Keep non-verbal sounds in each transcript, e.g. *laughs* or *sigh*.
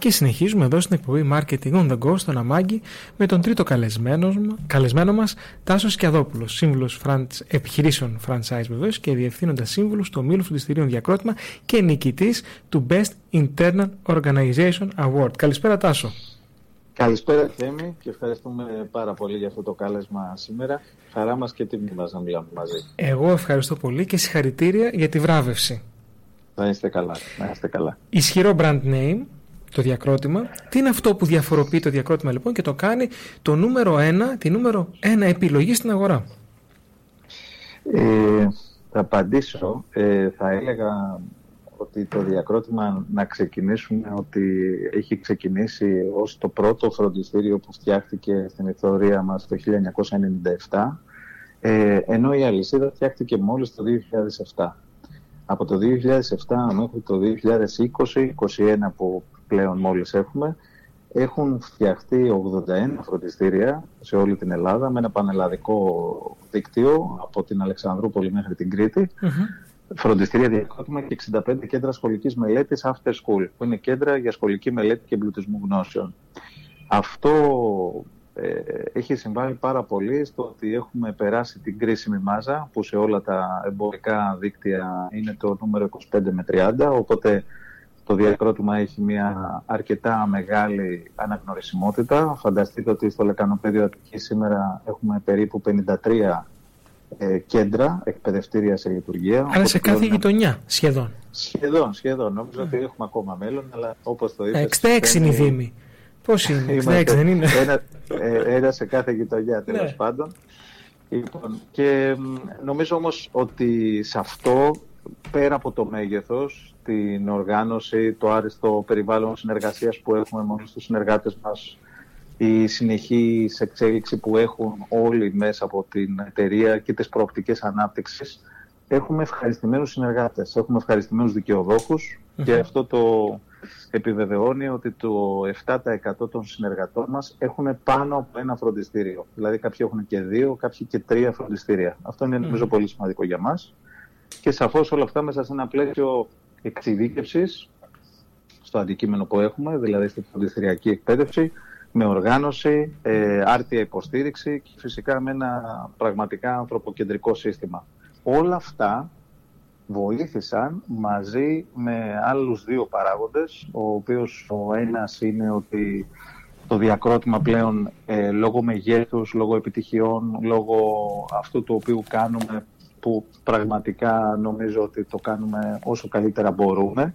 Και συνεχίζουμε εδώ στην εκπομπή Marketing on the Go στον Αμάγκη με τον τρίτο καλεσμένος, καλεσμένο μας Τάσος Σκιαδόπουλος, σύμβουλος επιχειρήσεων franchise βεβαίως και διευθύνοντας σύμβουλο στο Μήλο Φροντιστηρίων Διακρότημα και νικητής του Best Internal Organization Award. Καλησπέρα Τάσο. Καλησπέρα Θέμη και ευχαριστούμε πάρα πολύ για αυτό το κάλεσμα σήμερα. Χαρά μας και τιμή μας να μιλάμε μαζί. Εγώ ευχαριστώ πολύ και συγχαρητήρια για τη βράβευση. Να είστε καλά. Να είστε καλά. Ισχυρό brand name, το διακρότημα. Τι είναι αυτό που διαφοροποιεί το διακρότημα λοιπόν και το κάνει το νούμερο ένα, τη νούμερο ένα επιλογή στην αγορά; Ε, θα απαντήσω. Ε, θα έλεγα ότι το διακρότημα να ξεκινήσουμε ότι έχει ξεκινήσει ως το πρώτο φροντιστήριο που φτιάχτηκε στην ιστορία μας το 1997 ε, ενώ η αλυσίδα φτιάχτηκε μόλις το 2007. Από το 2007 μέχρι το 2020, 2021 που πλέον μόλις έχουμε, έχουν φτιαχτεί 81 φροντιστήρια σε όλη την Ελλάδα με ένα πανελλαδικό δίκτυο από την Αλεξανδρούπολη μέχρι την Κρήτη. Φροντιστήρια διακόπημα και 65 κέντρα σχολικής μελέτης after school, που είναι κέντρα για σχολική μελέτη και εμπλουτισμού γνώσεων. Αυτό ε, έχει συμβάλει πάρα πολύ στο ότι έχουμε περάσει την κρίσιμη μάζα, που σε όλα τα εμπορικά δίκτυα είναι το νούμερο 25 με 30, οπότε το διακρότημα έχει μια αρκετά μεγάλη αναγνωρισιμότητα. Φανταστείτε ότι στο Λεκανοπέδιο Αττική σήμερα έχουμε περίπου 53 ε, κέντρα εκπαιδευτήρια σε λειτουργία. Άρα σε κάθε γειτονιά σχεδόν. Σχεδόν, σχεδόν. Νομίζω ότι έχουμε ακόμα μέλλον, αλλά όπως το είπες... 66 είναι η Δήμη. Πώς είναι, 66 δεν είναι; Ένα, ε, ένα σε κάθε γειτονιά τέλος ναι. πάντων. Λοιπόν, και νομίζω όμως ότι σε αυτό, πέρα από το μέγεθος, την οργάνωση, το άριστο περιβάλλον συνεργασίας που έχουμε μόνο στους συνεργάτες μας, η συνεχή εξέλιξη που έχουν όλοι μέσα από την εταιρεία και τις προοπτικές ανάπτυξης, έχουμε ευχαριστημένους συνεργάτες, έχουμε ευχαριστημένους και αυτό το επιβεβαιώνει ότι το 7% των συνεργατών μας έχουν πάνω από ένα φροντιστήριο. Δηλαδή κάποιοι έχουν και δύο, κάποιοι και τρία φροντιστήρια. Αυτό είναι νομίζω πολύ σημαντικό για μας. Και σαφώς όλα αυτά μέσα σε ένα πλαίσιο εξειδίκευσης στο αντικείμενο που έχουμε, δηλαδή στη φροντιστηριακή εκπαίδευση, με οργάνωση, ε, άρτια υποστήριξη και φυσικά με ένα πραγματικά ανθρωποκεντρικό σύστημα. Όλα αυτά βοήθησαν μαζί με άλλους δύο παράγοντες, ο οποίος ο ένας είναι ότι το διακρότημα πλέον ε, λόγω μεγέθους, λόγω επιτυχιών, λόγω αυτού του οποίου κάνουμε που πραγματικά νομίζω ότι το κάνουμε όσο καλύτερα μπορούμε,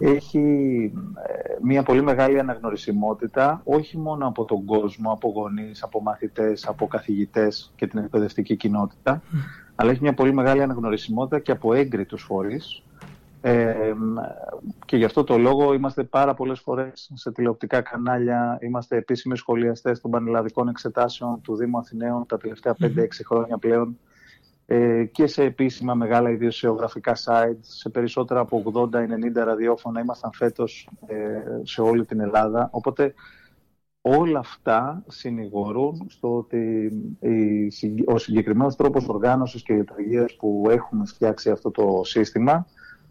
έχει ε, μια πολύ μεγάλη αναγνωρισιμότητα όχι μόνο από τον κόσμο, από γονείς, από μαθητές, από καθηγητές και την εκπαιδευτική κοινότητα, αλλά έχει μια πολύ μεγάλη αναγνωρισιμότητα και από έγκριτους φορείς. Ε, και γι' αυτό το λόγο είμαστε πάρα πολλές φορές σε τηλεοπτικά κανάλια, είμαστε επίσημοι σχολιαστές των πανελλαδικών εξετάσεων του Δήμου Αθηναίων τα τελευταία 5-6 χρόνια πλέον ε, και σε επίσημα μεγάλα ιδιοσιογραφικά site, σε περισσότερα από 80-90 ραδιόφωνα ήμασταν φέτος ε, σε όλη την Ελλάδα. Οπότε όλα αυτά συνηγορούν στο ότι ο συγκεκριμένος τρόπος οργάνωσης και λειτουργίας που έχουμε φτιάξει αυτό το σύστημα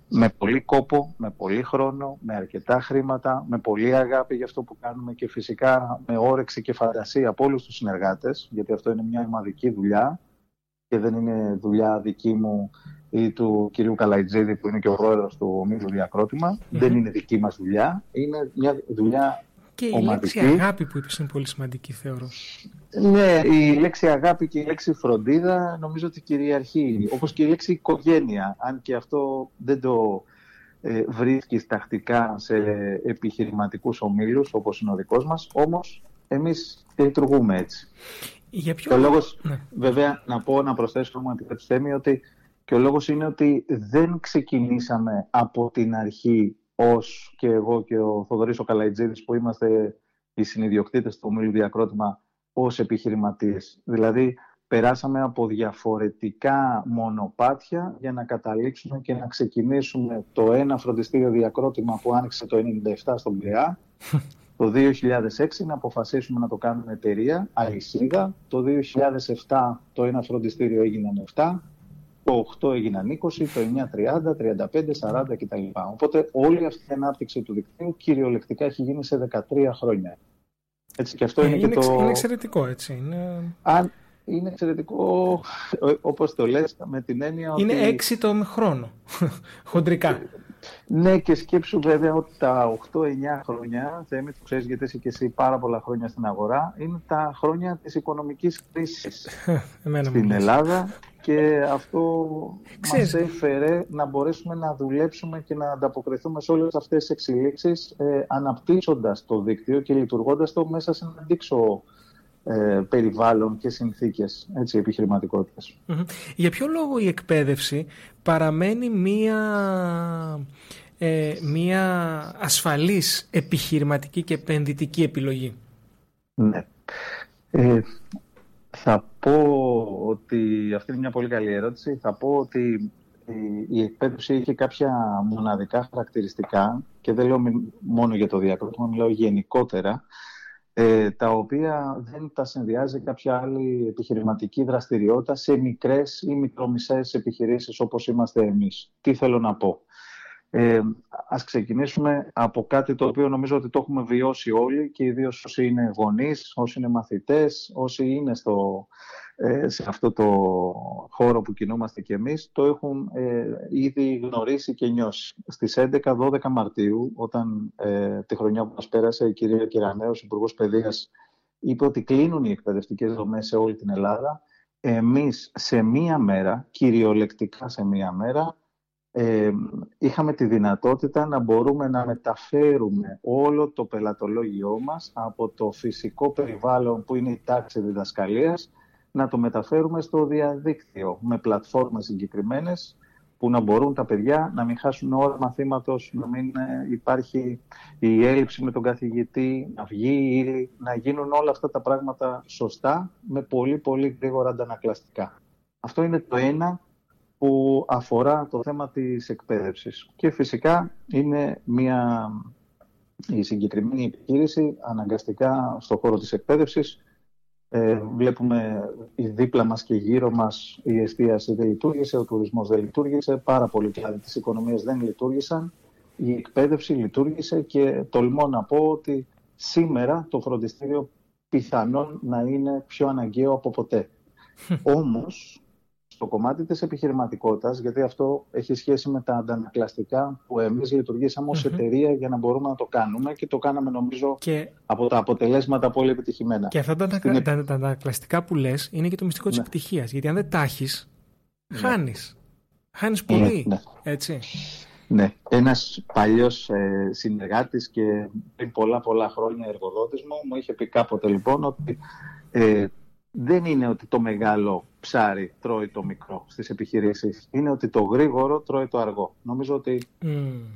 με πολύ κόπο, με πολύ χρόνο, με αρκετά χρήματα, με πολύ αγάπη για αυτό που κάνουμε και φυσικά με όρεξη και φαντασία από όλους τους συνεργάτες, γιατί αυτό είναι μια ομαδική δουλειά και δεν είναι δουλειά δική μου ή του κυρίου Καλαϊτζίδη που είναι και ο πρόεδρος του ομίλου διακροτημα Δεν είναι δική μας δουλειά, είναι μια δουλειά και η λέξη αγάπη που είπες είναι πολύ σημαντική θεωρώ. Ναι, η λέξη αγάπη και η λέξη φροντίδα νομίζω ότι κυριαρχεί. Όπως και η λέξη οικογένεια, αν και αυτό δεν το ε, βρίσκεις τακτικά σε επιχειρηματικούς ομίλους όπως είναι ο δικός μας, όμως εμείς λειτουργούμε έτσι. Για ποιο... ο λόγος, ναι. βέβαια, να πω, να προσθέσω μου αντιπρεπιστέμι ότι και ο λόγος είναι ότι δεν ξεκινήσαμε από την αρχή ως και εγώ και ο Θοδωρής ο Καλαϊτζίδης που είμαστε οι συνειδιοκτήτες του ομίλου διακρότημα ως επιχειρηματίες. Δηλαδή, περάσαμε από διαφορετικά μονοπάτια για να καταλήξουμε και να ξεκινήσουμε το ένα φροντιστήριο διακρότημα που άνοιξε το 1997 στον ΠΕΑ, *laughs* το 2006 να αποφασίσουμε να το κάνουμε εταιρεία, αλυσίδα, το 2007 το ένα φροντιστήριο έγιναν 7, το 8 έγιναν 20, το 9 30, 35, 40 κτλ. Οπότε όλη αυτή η ανάπτυξη του δικτύου κυριολεκτικά έχει γίνει σε 13 χρόνια. Έτσι, και αυτό ε, είναι, είναι, και το... είναι εξαιρετικό, έτσι. Είναι... Αν, είναι εξαιρετικό, όπως το λες, με την έννοια είναι ότι... Είναι έξι το χρόνο, *laughs* χοντρικά. Ναι, και σκέψου βέβαια ότι τα 8-9 χρόνια, Θέμη, το ξέρεις γιατί είσαι και εσύ πάρα πολλά χρόνια στην αγορά, είναι τα χρόνια της οικονομικής κρίσης *laughs* στην Ελλάδα και αυτό Ξέρεις. μας έφερε να μπορέσουμε να δουλέψουμε και να ανταποκριθούμε σε όλες αυτές τις εξελίξεις ε, αναπτύσσοντας το δίκτυο και λειτουργώντας το μέσα σε ένα αντίξω ε, περιβάλλον και συνθήκες έτσι, επιχειρηματικότητας. Για ποιο λόγο η εκπαίδευση παραμένει μία, ε, μία ασφαλής επιχειρηματική και επενδυτική επιλογή; Ναι. Ε, θα πω ότι αυτή είναι μια πολύ καλή ερώτηση. Θα πω ότι η εκπαίδευση έχει κάποια μοναδικά χαρακτηριστικά και δεν λέω μόνο για το διακρότημα, μιλάω γενικότερα ε, τα οποία δεν τα συνδυάζει κάποια άλλη επιχειρηματική δραστηριότητα σε μικρές ή μικρομισές επιχειρήσεις όπως είμαστε εμείς. Τι θέλω να πω; Ε, ας ξεκινήσουμε από κάτι το οποίο νομίζω ότι το έχουμε βιώσει όλοι και ιδίως όσοι είναι γονείς, όσοι είναι μαθητές, όσοι είναι στο, ε, σε αυτό το χώρο που κινούμαστε κι εμείς, το έχουν ε, ήδη γνωρίσει και νιώσει. Στις 11-12 Μαρτίου, όταν ε, τη χρονιά που μας πέρασε η κυρία Κυρανέως, Υπουργός Παιδείας, είπε ότι κλείνουν οι εκπαιδευτικές δομές σε όλη την Ελλάδα, εμείς σε μία μέρα, κυριολεκτικά σε μία μέρα, ε, είχαμε τη δυνατότητα να μπορούμε να μεταφέρουμε όλο το πελατολόγιό μας από το φυσικό περιβάλλον που είναι η τάξη διδασκαλίας να το μεταφέρουμε στο διαδίκτυο με πλατφόρμες συγκεκριμένες που να μπορούν τα παιδιά να μην χάσουν ώρα μαθήματος, να μην ε, υπάρχει η έλλειψη με τον καθηγητή, να βγει ή να γίνουν όλα αυτά τα πράγματα σωστά με πολύ πολύ γρήγορα αντανακλαστικά. Αυτό είναι το ένα που αφορά το θέμα της εκπαίδευσης. Και φυσικά είναι μια η συγκεκριμένη επιχείρηση αναγκαστικά στον χώρο της εκπαίδευσης ε, βλέπουμε δίπλα μας και γύρω μας η εστίαση δεν λειτουργήσε, ο τουρισμός δεν λειτουργήσε, πάρα πολλοί κλάδοι της οικονομίας δεν λειτουργήσαν, η εκπαίδευση λειτουργήσε και τολμώ να πω ότι σήμερα το φροντιστήριο πιθανόν να είναι πιο αναγκαίο από ποτέ. Όμως στο κομμάτι της επιχειρηματικότητας, γιατί αυτό έχει σχέση με τα αντανακλαστικά που εμείς λειτουργήσαμε ως εταιρεία για να μπορούμε να το κάνουμε και το κάναμε νομίζω και... από τα αποτελέσματα πολύ επιτυχημένα. Και αυτά τα, Στην... τα, τα αντανακλαστικά που λες είναι και το μυστικό της ναι. επιτυχίας, γιατί αν δεν τα έχεις, ναι. χάνεις. Χάνεις ναι, πολύ, ναι, έτσι. Ναι, ένας παλιός ε, συνεργάτης και πριν πολλά πολλά χρόνια εργοδότης μου μου είχε πει κάποτε λοιπόν ότι ε, δεν είναι ότι το μεγάλο ψάρι τρώει το μικρό στις επιχειρήσεις. Είναι ότι το γρήγορο τρώει το αργό. Νομίζω ότι mm.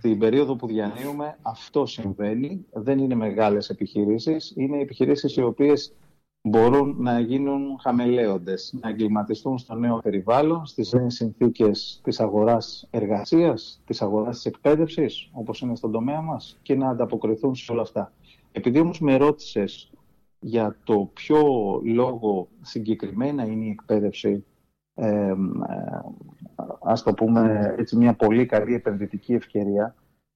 την περίοδο που διανύουμε αυτό συμβαίνει. Δεν είναι μεγάλες επιχειρήσεις. Είναι επιχειρήσεις οι οποίες μπορούν να γίνουν χαμελέοντες, να εγκληματιστούν στο νέο περιβάλλον, στις νέες συνθήκες της αγοράς εργασίας, της αγοράς της εκπαίδευσης, όπως είναι στον τομέα μας, και να ανταποκριθούν σε όλα αυτά. Επειδή όμως με ρώτησες για το ποιο λόγο συγκεκριμένα είναι η εκπαίδευση ε, ας το πούμε έτσι μια πολύ καλή επενδυτική ευκαιρία.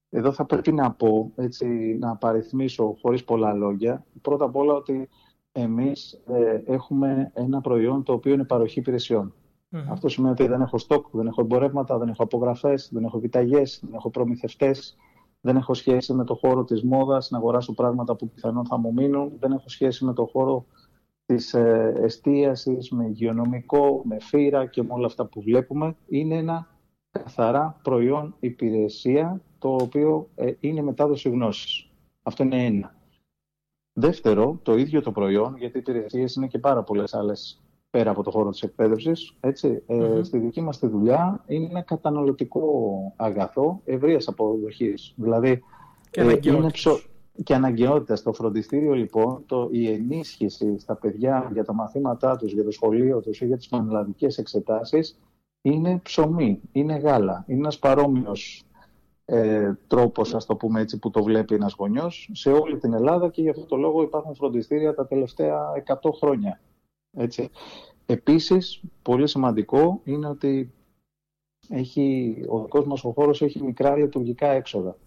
Εδώ θα πρέπει να πω, έτσι, να παριθμίσω χωρίς πολλά λόγια. Πρώτα απ' όλα ότι εμείς ε, έχουμε ένα προϊόν το οποίο είναι παροχή Αυτό σημαίνει ότι δεν έχω στόκ, δεν έχω εμπορεύματα, δεν έχω απογραφές, δεν έχω επιταγές, δεν έχω προμηθευτές, δεν έχω σχέση με το χώρο της μόδας, να αγοράσω πράγματα που πιθανόν θα μου μείνουν. Δεν έχω σχέση με το χώρο της ε, εστίασης, με υγειονομικό, με φύρα και με όλα αυτά που βλέπουμε. Είναι ένα καθαρά προϊόν υπηρεσία, το οποίο ε, είναι μετάδοση γνώσης. Αυτό είναι ένα. Δεύτερο, το ίδιο το προϊόν, γιατί οι υπηρεσίες είναι και πάρα πολλές άλλες πέρα από το χώρο της εκπαίδευσης, έτσι, ε, στη δική μας τη δουλειά είναι ένα καταναλωτικό αγαθό ευρείας αποδοχής. Δηλαδή, και ε, είναι, και αναγκαιότητας. Στο φροντιστήριο λοιπόν το, η ενίσχυση στα παιδιά για τα μαθήματά τους, για το σχολείο τους ή για τις πανελλαδικές εξετάσεις είναι ψωμί, είναι γάλα. Είναι ένας παρόμοιος ε, τρόπος, ας το πούμε έτσι, που το βλέπει ένας γονιός σε όλη την Ελλάδα και γι' αυτό το λόγο υπάρχουν φροντιστήρια τα τελευταία 100 χρόνια. Έτσι. Επίσης, πολύ σημαντικό είναι ότι έχει, ο δικός μας ο χώρος έχει μικρά λειτουργικά έξοδα.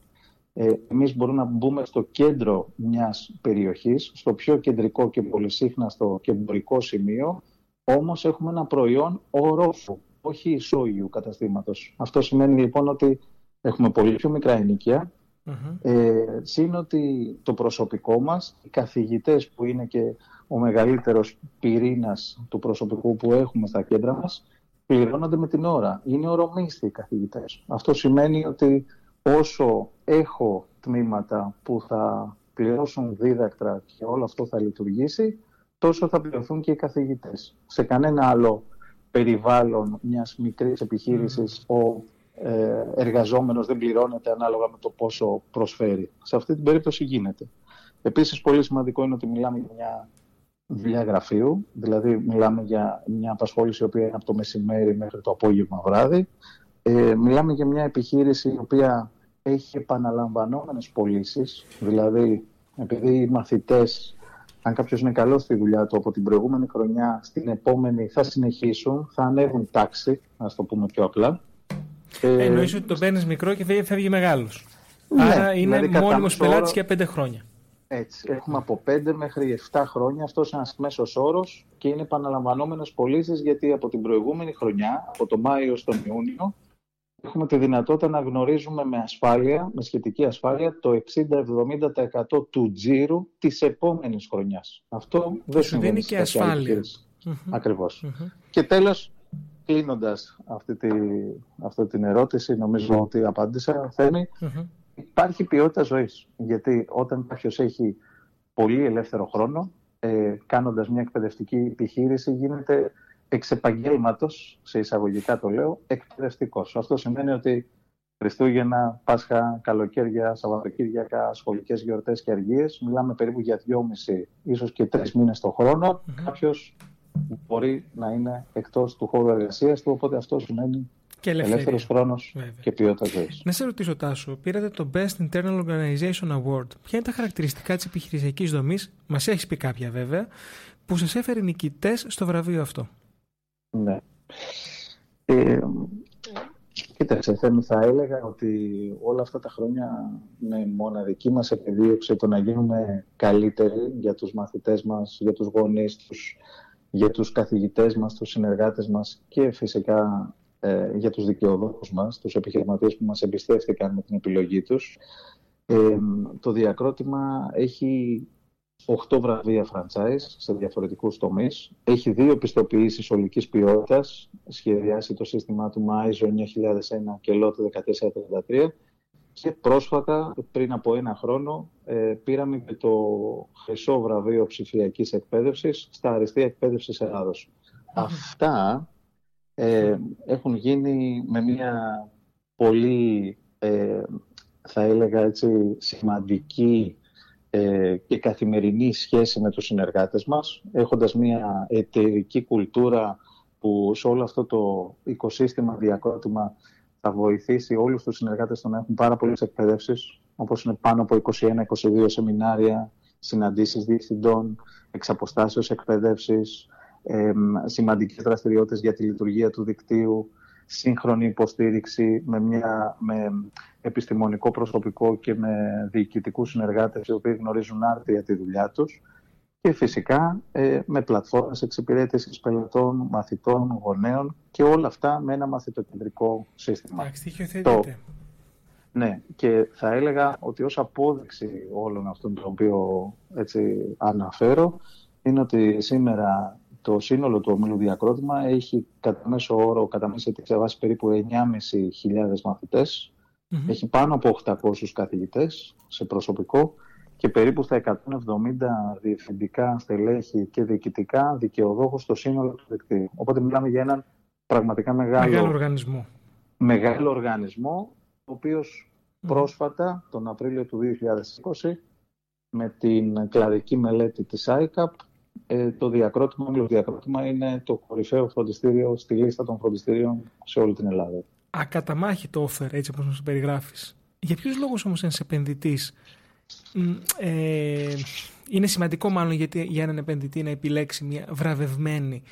Ε, εμείς μπορούμε να μπούμε στο κέντρο μιας περιοχής, στο πιο κεντρικό και πολυσύχναστο και εμπορικό σημείο, όμως έχουμε ένα προϊόν ορόφου, όχι ισόγειου καταστήματος. Αυτό σημαίνει λοιπόν ότι έχουμε πολύ πιο μικρά ε, συν ότι το προσωπικό μας, οι καθηγητές που είναι και ο μεγαλύτερος πυρήνας του προσωπικού που έχουμε στα κέντρα μας, πληρώνονται με την ώρα. Είναι ορομίσθοι οι καθηγητές. Αυτό σημαίνει ότι όσο έχω τμήματα που θα πληρώσουν δίδακτρα και όλο αυτό θα λειτουργήσει, τόσο θα πληρωθούν και οι καθηγητές. Σε κανένα άλλο περιβάλλον μιας μικρής επιχείρησης ο ε, εργαζόμενος δεν πληρώνεται ανάλογα με το πόσο προσφέρει. Σε αυτή την περίπτωση γίνεται. Επίσης, πολύ σημαντικό είναι ότι μιλάμε για μια δουλειά γραφείου, δηλαδή μιλάμε για μια απασχόληση η οποία είναι από το μεσημέρι μέχρι το απόγευμα βράδυ. Ε, μιλάμε για μια επιχείρηση η οποία έχει επαναλαμβανόμενες πωλήσεις, δηλαδή επειδή οι μαθητές, αν κάποιος είναι καλός στη δουλειά του από την προηγούμενη χρονιά, στην επόμενη θα συνεχίσουν, θα ανέβουν τάξη, να το πούμε πιο απλά. Ε, Εννοείς ότι το παίρνεις μικρό και φεύγει μεγάλος. Ναι, Άρα είναι δηλαδή μόνιμος πελάτης για πέντε χρόνια. Έτσι. Έχουμε από 5 μέχρι 7 χρόνια. Αυτός είναι ένας μέσος όρος και είναι επαναλαμβανόμενε πωλήσεις γιατί από την προηγούμενη χρονιά, από το Μάιο στον Ιούνιο, έχουμε τη δυνατότητα να γνωρίζουμε με ασφάλεια, με σχετική ασφάλεια, το 60-70% του τζίρου της επόμενης χρονιάς. Αυτό δεν σου δίνει και ασφάλεια. Ακριβώς. Και τέλος, κλείνοντας αυτή, τη, αυτή την ερώτηση, νομίζω ότι απάντησα, υπάρχει ποιότητα ζωής. Γιατί όταν κάποιος έχει πολύ ελεύθερο χρόνο, ε, κάνοντας μια εκπαιδευτική επιχείρηση, γίνεται εξ επαγγέλματος, σε εισαγωγικά το λέω, εκπαιδευτικός. Αυτό σημαίνει ότι Χριστούγεννα, Πάσχα, καλοκαίρια, Σαββατοκύριακα, σχολικές γιορτές και αργίες. Μιλάμε περίπου για δυόμιση, ίσως και τρεις μήνες το χρόνο. Mm-hmm. Κάποιος μπορεί να είναι εκτός του χώρου εργασίας του, οπότε αυτός σημαίνει και ελεύθερος χρόνος και ποιότητας ζωής. Να σε ρωτήσω, Τάσο, πήρατε το Best Internal Organization Award. Ποια είναι τα χαρακτηριστικά της επιχειρησιακής δομής, μας έχεις πει κάποια βέβαια, που σας έφερε νικητές στο βραβείο αυτό. Ναι. Ε, κοίταξε, Θέμη, θα έλεγα ότι όλα αυτά τα χρόνια με μοναδική μας επιδίωξη το να γίνουμε καλύτεροι για τους μαθητές μας, για τους γονείς τους, για τους καθηγητές μας, τους συνεργάτες μας και φυσικά ε, για τους δικαιοδόχους μας, τους επιχειρηματίες που μας εμπιστεύτηκαν με την επιλογή τους. Ε, το διακρότημα έχει 8 βραβεία franchise σε διαφορετικούς τομείς. Έχει δύο πιστοποιήσεις ολικής ποιότητας, σχεδιάσει το σύστημά του ISO 9001 και LOT 1433 και πρόσφατα, πριν από ένα χρόνο, ε, πήραμε και το χρυσό βραβείο ψηφιακής εκπαίδευσης στα Αριστεία Εκπαίδευσης Ελλάδος. Αυτά ε, έχουν γίνει με μια πολύ, ε, θα έλεγα έτσι, σημαντική ε, και καθημερινή σχέση με τους συνεργάτες μας, έχοντας μια εταιρική κουλτούρα που σε όλο αυτό το οικοσύστημα διακρότημα θα βοηθήσει όλους τους συνεργάτες να έχουν πάρα πολλές εκπαιδεύσεις, όπως είναι πάνω από 21-22 σεμινάρια, συναντήσεις διευθυντών, εξαποστάσεως εκπαιδεύσεις, ε, σημαντικές δραστηριότητες για τη λειτουργία του δικτύου, σύγχρονη υποστήριξη με, μια, με επιστημονικό προσωπικό και με διοικητικούς συνεργάτες οι οποίοι γνωρίζουν άρτια τη δουλειά τους και φυσικά ε, με πλατφόρμες εξυπηρέτησης πελατών, μαθητών, γονέων και όλα αυτά με ένα μαθητοκεντρικό σύστημα. Το... Ναι, και θα έλεγα ότι ως απόδειξη όλων αυτών των οποίο έτσι αναφέρω είναι ότι σήμερα το σύνολο του ομίλου διακρότημα έχει κατά μέσο όρο, κατά μέσα τη βάση περίπου 9.500 μαθητες Έχει πάνω από 800 καθηγητές σε προσωπικό και περίπου στα 170 διευθυντικά στελέχη και διοικητικά δικαιοδόχους στο σύνολο του δικτύου. Οπότε μιλάμε για έναν πραγματικά μεγάλο, μεγάλο οργανισμό. Μεγάλο οργανισμό, ο οποίος πρόσφατα, τον Απρίλιο του 2020, με την κλαδική μελέτη της ICAP ε, το διακρότημα, το διακρότημα είναι το κορυφαίο φροντιστήριο στη λίστα των φροντιστήριων σε όλη την Ελλάδα. Ακαταμάχει το offer έτσι όπως μας περιγράφεις. Για ποιους λόγους όμως ένας επενδυτής ε, είναι σημαντικό μάλλον γιατί, για έναν επενδυτή να επιλέξει μια βραβευμένη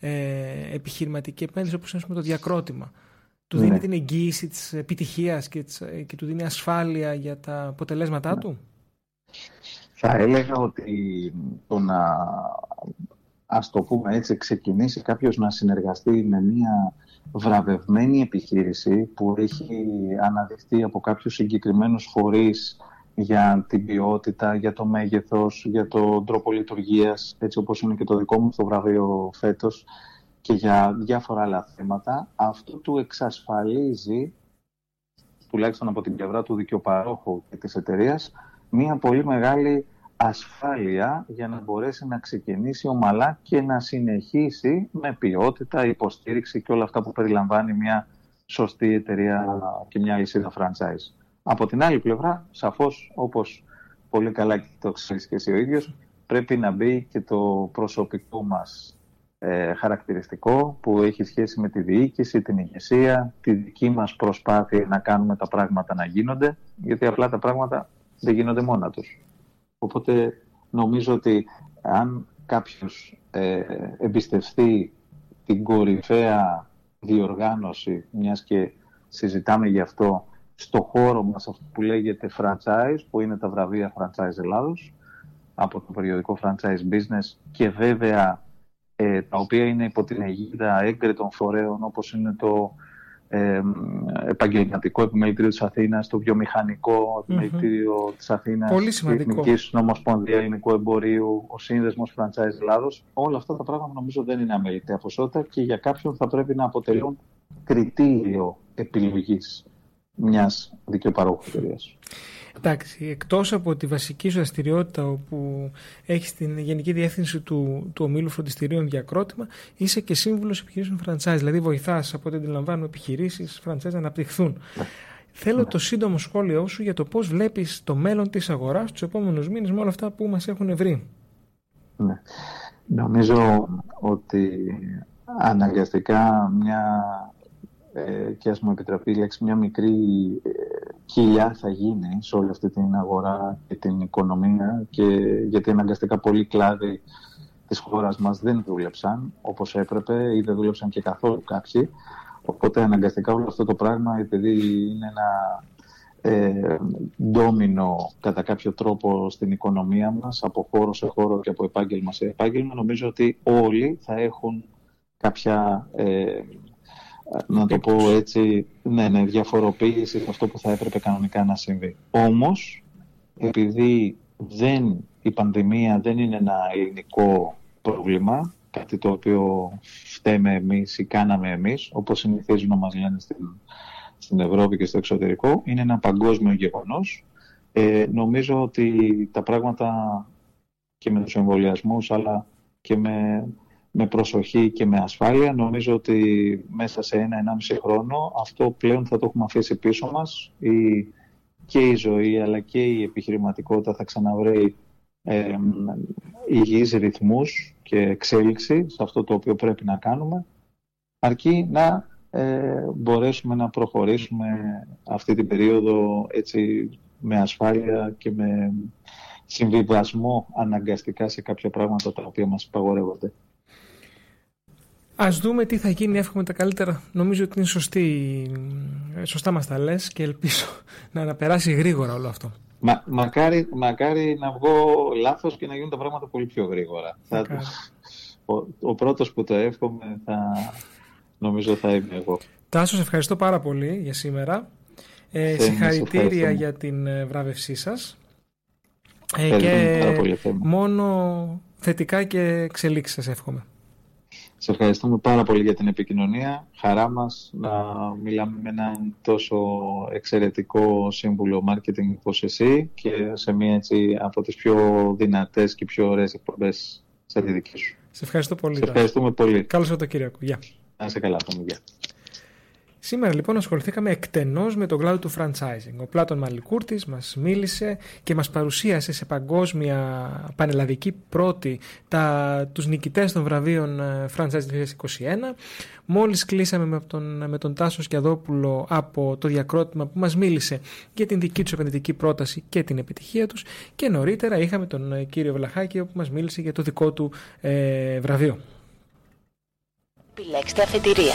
ε, επιχειρηματική επένδυση όπως είναι το διακρότημα. Του δίνει ναι. την εγγύηση της επιτυχίας και, και του δίνει ασφάλεια για τα αποτελέσματά ναι. του. Θα έλεγα ότι το να, ας το πούμε έτσι, ξεκινήσει κάποιος να συνεργαστεί με μια βραβευμένη επιχείρηση που έχει αναδειχθεί από κάποιους συγκεκριμένους φορείς για την ποιότητα, για το μέγεθος, για τον τρόπο λειτουργίας, έτσι όπως είναι και το δικό μου το βραβείο φέτος και για διάφορα άλλα θέματα, αυτό του εξασφαλίζει, τουλάχιστον από την πλευρά του δικαιοπαρόχου και της εταιρείας, μια πολύ μεγάλη ασφάλεια για να μπορέσει να ξεκινήσει ομαλά και να συνεχίσει με ποιότητα, υποστήριξη και όλα αυτά που περιλαμβάνει μια σωστή εταιρεία και μια λυσίδα franchise. Από την άλλη πλευρά, σαφώς, όπως πολύ καλά το ξέρεις και εσύ ο ίδιος, πρέπει να μπει και το προσωπικό μας ε, χαρακτηριστικό που έχει σχέση με τη διοίκηση, την ηγεσία, τη δική μας προσπάθεια να κάνουμε τα πράγματα να γίνονται, γιατί απλά τα πράγματα δεν γίνονται μόνα τους. Οπότε νομίζω ότι αν κάποιος ε, εμπιστευτεί την κορυφαία διοργάνωση, μιας και συζητάμε γι' αυτό, στο χώρο μας αυτό που λέγεται franchise, που είναι τα βραβεία franchise Ελλάδος, από το περιοδικό franchise business και βέβαια ε, τα οποία είναι υπό την αιγίδα έγκριτων φορέων όπως είναι το ε, επαγγελματικό επιμελητήριο της Αθήνας, το βιομηχανικό επιμελητήριο mm-hmm. της Αθήνας, Πολύ σημαντικό. η Εθνική Νομοσπονδία Ελληνικού Εμπορίου, ο Σύνδεσμος Franchise Ελλάδος. Όλα αυτά τα πράγματα νομίζω δεν είναι αμεληταία ποσότητα και για κάποιον θα πρέπει να αποτελούν κριτήριο επιλογής μιας δικαιοπαρόχου εταιρείας. Εντάξει, εκτός από τη βασική σου δραστηριότητα όπου έχεις την γενική διεύθυνση του, του ομίλου φροντιστηρίων διακρότημα, είσαι και σύμβουλος επιχειρήσεων franchise, δηλαδή βοηθάς από ό,τι αντιλαμβάνουμε επιχειρήσεις franchise να αναπτυχθούν. Ναι. Θέλω ναι. το σύντομο σχόλιο σου για το πώς βλέπεις το μέλλον της αγοράς τους επόμενους μήνες με όλα αυτά που μας έχουν βρει. Ναι. Νομίζω ότι αναγκαστικά μια ε, και ας μου επιτραπεί η λέξη, μια μικρή ε, κοιλιά θα γίνει σε όλη αυτή την αγορά και την οικονομία και γιατί αναγκαστικά πολλοί κλάδοι της χώρας μας δεν δούλεψαν όπως έπρεπε ή δεν δούλεψαν και καθόλου κάποιοι. Οπότε αναγκαστικά όλο αυτό το πράγμα επειδή είναι ένα ε, ντόμινο κατά κάποιο τρόπο στην οικονομία μας από χώρο σε χώρο και από επάγγελμα σε επάγγελμα νομίζω ότι όλοι θα έχουν κάποια ε, να το πω έτσι, ναι, ναι, διαφοροποίηση σε αυτό που θα έπρεπε κανονικά να συμβεί. Όμως, επειδή δεν, η πανδημία δεν είναι ένα ελληνικό πρόβλημα, κάτι το οποίο φταίμε εμείς ή κάναμε εμείς, όπως συνηθίζουν να μας λένε στην, στην Ευρώπη και στο εξωτερικό, είναι ένα παγκόσμιο γεγονός. Ε, νομίζω ότι τα πράγματα και με τους εμβολιασμούς, αλλά και με με προσοχή και με ασφάλεια. Νομίζω ότι μέσα σε ένα-ενάμιση χρόνο αυτό πλέον θα το έχουμε αφήσει πίσω μας. Η, και η ζωή αλλά και η επιχειρηματικότητα θα ξαναβρει ε, υγιείς ρυθμούς και εξέλιξη σε αυτό το οποίο πρέπει να κάνουμε αρκεί να ε, μπορέσουμε να προχωρήσουμε αυτή την περίοδο έτσι με ασφάλεια και με συμβιβασμό αναγκαστικά σε κάποια πράγματα τα οποία μας υπαγορεύονται. Α δούμε τι θα γίνει, εύχομαι τα καλύτερα. Νομίζω ότι είναι σωστή, σωστά μας τα λες και ελπίζω *laughs* να αναπεράσει γρήγορα όλο αυτό. Μα, μακάρι, μακάρι να βγω λάθος και να γίνουν τα πράγματα πολύ πιο γρήγορα. Θα, ο, ο πρώτος που το εύχομαι θα, νομίζω θα είμαι εγώ. Τάσος, ευχαριστώ πάρα πολύ για σήμερα. Ε, συγχαρητήρια για την ε, βράβευσή σας. Ε, και μόνο θετικά και εξελίξεις σας εύχομαι. Σε ευχαριστούμε πάρα πολύ για την επικοινωνία. Χαρά μας να μιλάμε με έναν τόσο εξαιρετικό σύμβουλο marketing όπως εσύ και σε μία έτσι από τις πιο δυνατές και πιο ωραίες εκπομπές σε τη δική σου. Σε ευχαριστώ πολύ. Σε ευχαριστούμε πολύ. Καλώς ήρθατε Κυριακό. Γεια. Να είσαι καλά. Γεια. Σήμερα λοιπόν ασχοληθήκαμε εκτενώς με τον κλάδο του franchising. Ο Πλάτων Μαλικούρτης μας μίλησε και μας παρουσίασε σε παγκόσμια πανελλαδική πρώτη τα, τους νικητές των βραβείων ε, Franchise 2021. Μόλις κλείσαμε με τον, με τον Τάσος Σκιαδόπουλο από το διακρότημα που μας μίλησε για την δική τους επενδυτική πρόταση και την επιτυχία τους και νωρίτερα είχαμε τον ε, κύριο Βλαχάκη που μας μίλησε για το δικό του ε, βραβείο. Επιλέξτε αφετηρία.